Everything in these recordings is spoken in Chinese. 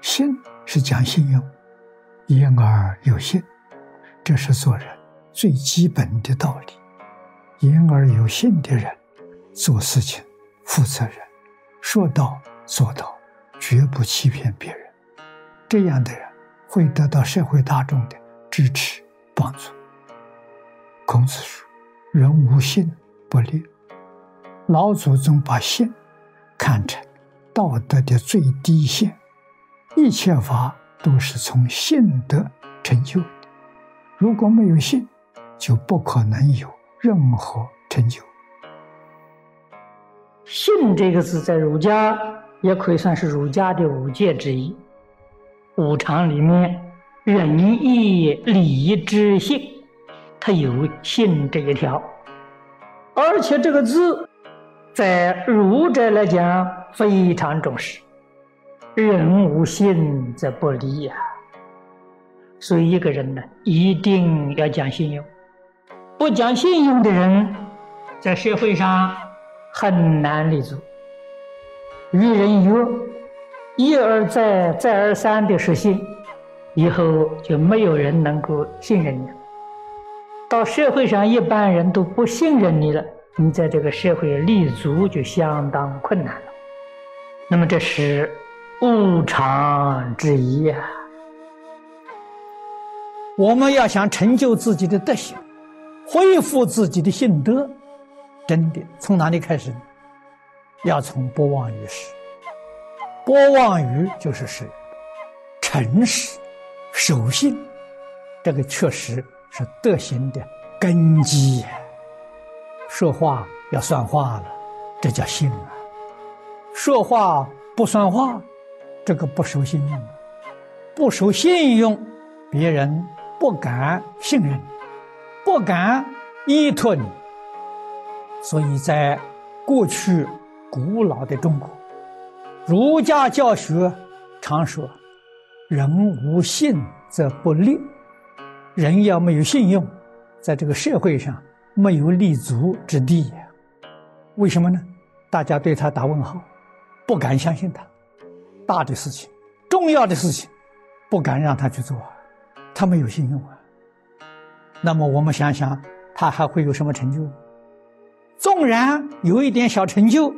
信是讲信用言而有信这是做人最基本的道理。言而有信的人做事情负责任说到做到绝不欺骗别人。这样的人会得到社会大众的支持帮助。孔子说人无信不立。老祖宗把信看成道德的最低线，一切法都是从信德成就的。如果没有信，就不可能有任何成就。信这个字在儒家也可以算是儒家的五戒之一。五常里面，仁义礼智信，它有信这一条，而且这个字。在儒者来讲，非常重视。人无信则不立呀。所以一个人呢，一定要讲信用。不讲信用的人，在社会上很难立足。与人约一而再、再而三的失信，以后就没有人能够信任你。到社会上，一般人都不信任你了。你在这个社会立足就相当困难了。那么这是无常之一呀。我们要想成就自己的德行，恢复自己的信德，真的从哪里开始呢？要从不忘于始。不忘于就是是诚实、守信，这个确实是德行的根基。说话要算话了，这叫信啊；说话不算话，这个不守信用，不守信用，别人不敢信任，不敢依托你。所以在过去古老的中国，儒家教学常说：“人无信则不立。”人要没有信用，在这个社会上。没有立足之地呀，为什么呢？大家对他打问号，不敢相信他，大的事情、重要的事情，不敢让他去做，他没有信用啊。那么我们想想，他还会有什么成就？纵然有一点小成就，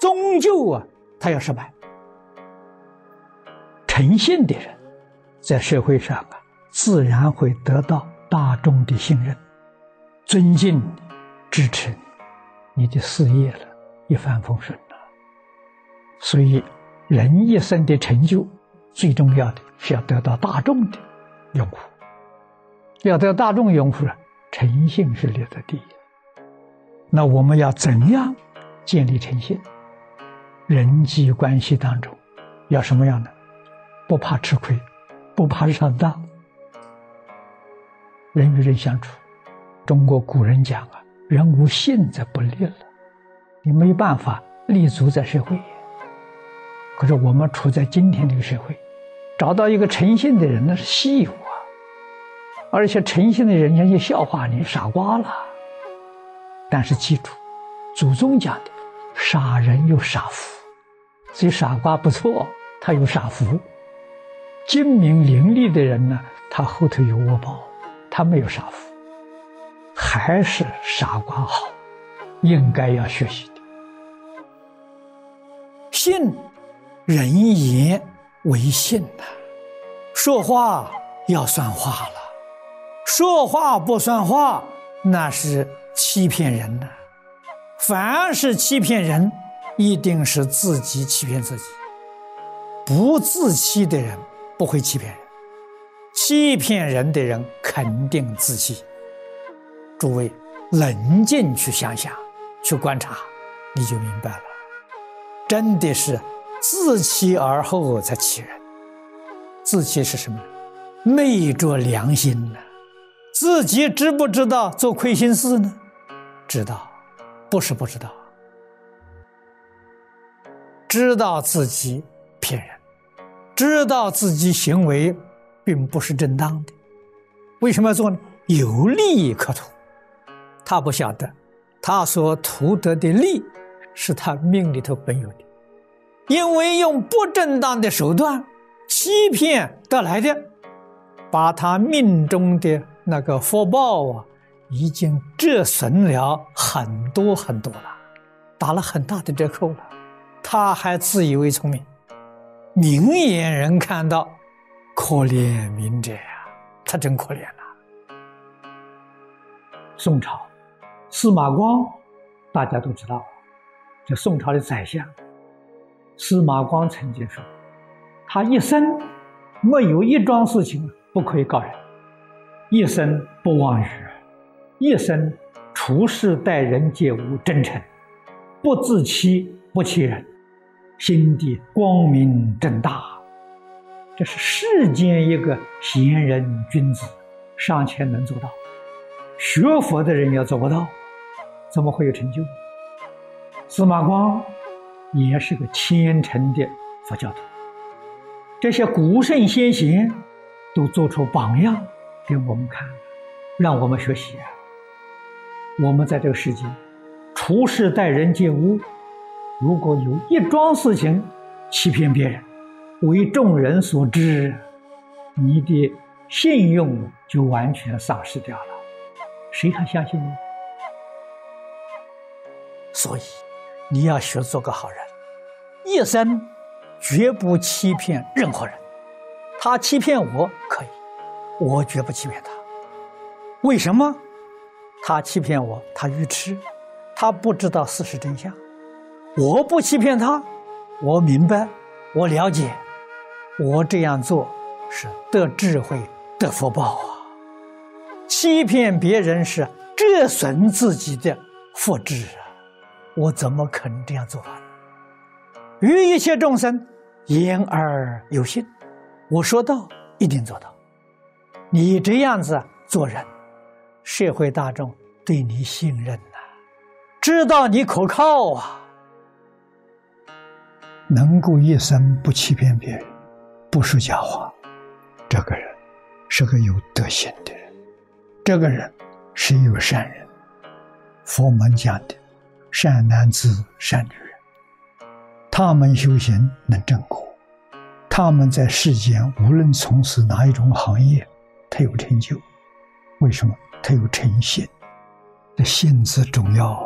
终究啊，他要失败。诚信的人，在社会上啊，自然会得到大众的信任。尊敬，支持你，你的事业了一帆风顺了。所以，人一生的成就，最重要的是要得到大众的拥护。要得到大众拥护了，诚信是立在第一。那我们要怎样建立诚信？人际关系当中要什么样的？不怕吃亏，不怕上当，人与人相处。中国古人讲啊，人无信则不立了，你没办法立足在社会。可是我们处在今天这个社会，找到一个诚信的人那是稀有啊，而且诚信的人人家笑话你傻瓜了。但是记住，祖宗讲的，傻人有傻福，所以傻瓜不错，他有傻福。精明伶俐的人呢，他后头有恶报，他没有傻福。还是傻瓜好，应该要学习的。信，人言为信呐，说话要算话了，说话不算话，那是欺骗人的。凡是欺骗人，一定是自己欺骗自己。不自欺的人不会欺骗人，欺骗人的人肯定自欺。诸位，冷静去想想，去观察，你就明白了。真的是自欺而后才欺人。自欺是什么？昧着良心呢？自己知不知道做亏心事呢？知道，不是不知道。知道自己骗人，知道自己行为并不是正当的，为什么要做呢？有利益可图。他不晓得，他所图得的利，是他命里头本有的，因为用不正当的手段欺骗得来的，把他命中的那个福报啊，已经折损了很多很多了，打了很大的折扣了。他还自以为聪明，明眼人看到，可怜明者呀，他真可怜了。宋朝，司马光，大家都知道，这宋朝的宰相。司马光曾经说：“他一生没有一桩事情不可以告人，一生不妄语，一生处事待人皆无真诚，不自欺，不欺人。”心地光明正大，这是世间一个贤人君子尚且能做到，学佛的人要做不到，怎么会有成就？司马光也是个虔诚的佛教徒，这些古圣先贤都做出榜样给我们看，让我们学习！我们在这个世界处事待人接物。如果有一桩事情欺骗别人，为众人所知，你的信用就完全丧失掉了，谁还相信你？所以你要学做个好人，一生绝不欺骗任何人。他欺骗我可以，我绝不欺骗他。为什么？他欺骗我，他愚痴，他不知道事实真相。我不欺骗他，我明白，我了解，我这样做是得智慧、得福报啊！欺骗别人是折损自己的福智啊！我怎么可能这样做呢？于一切众生言而有信，我说到一定做到。你这样子做人，社会大众对你信任呐，知道你可靠啊！能够一生不欺骗别人，不说假话，这个人是个有德行的，这个人是一个善人。佛门讲的善男子、善女人，他们修行能正果，他们在世间无论从事哪一种行业，他有成就。为什么？他有诚信，这信字重要。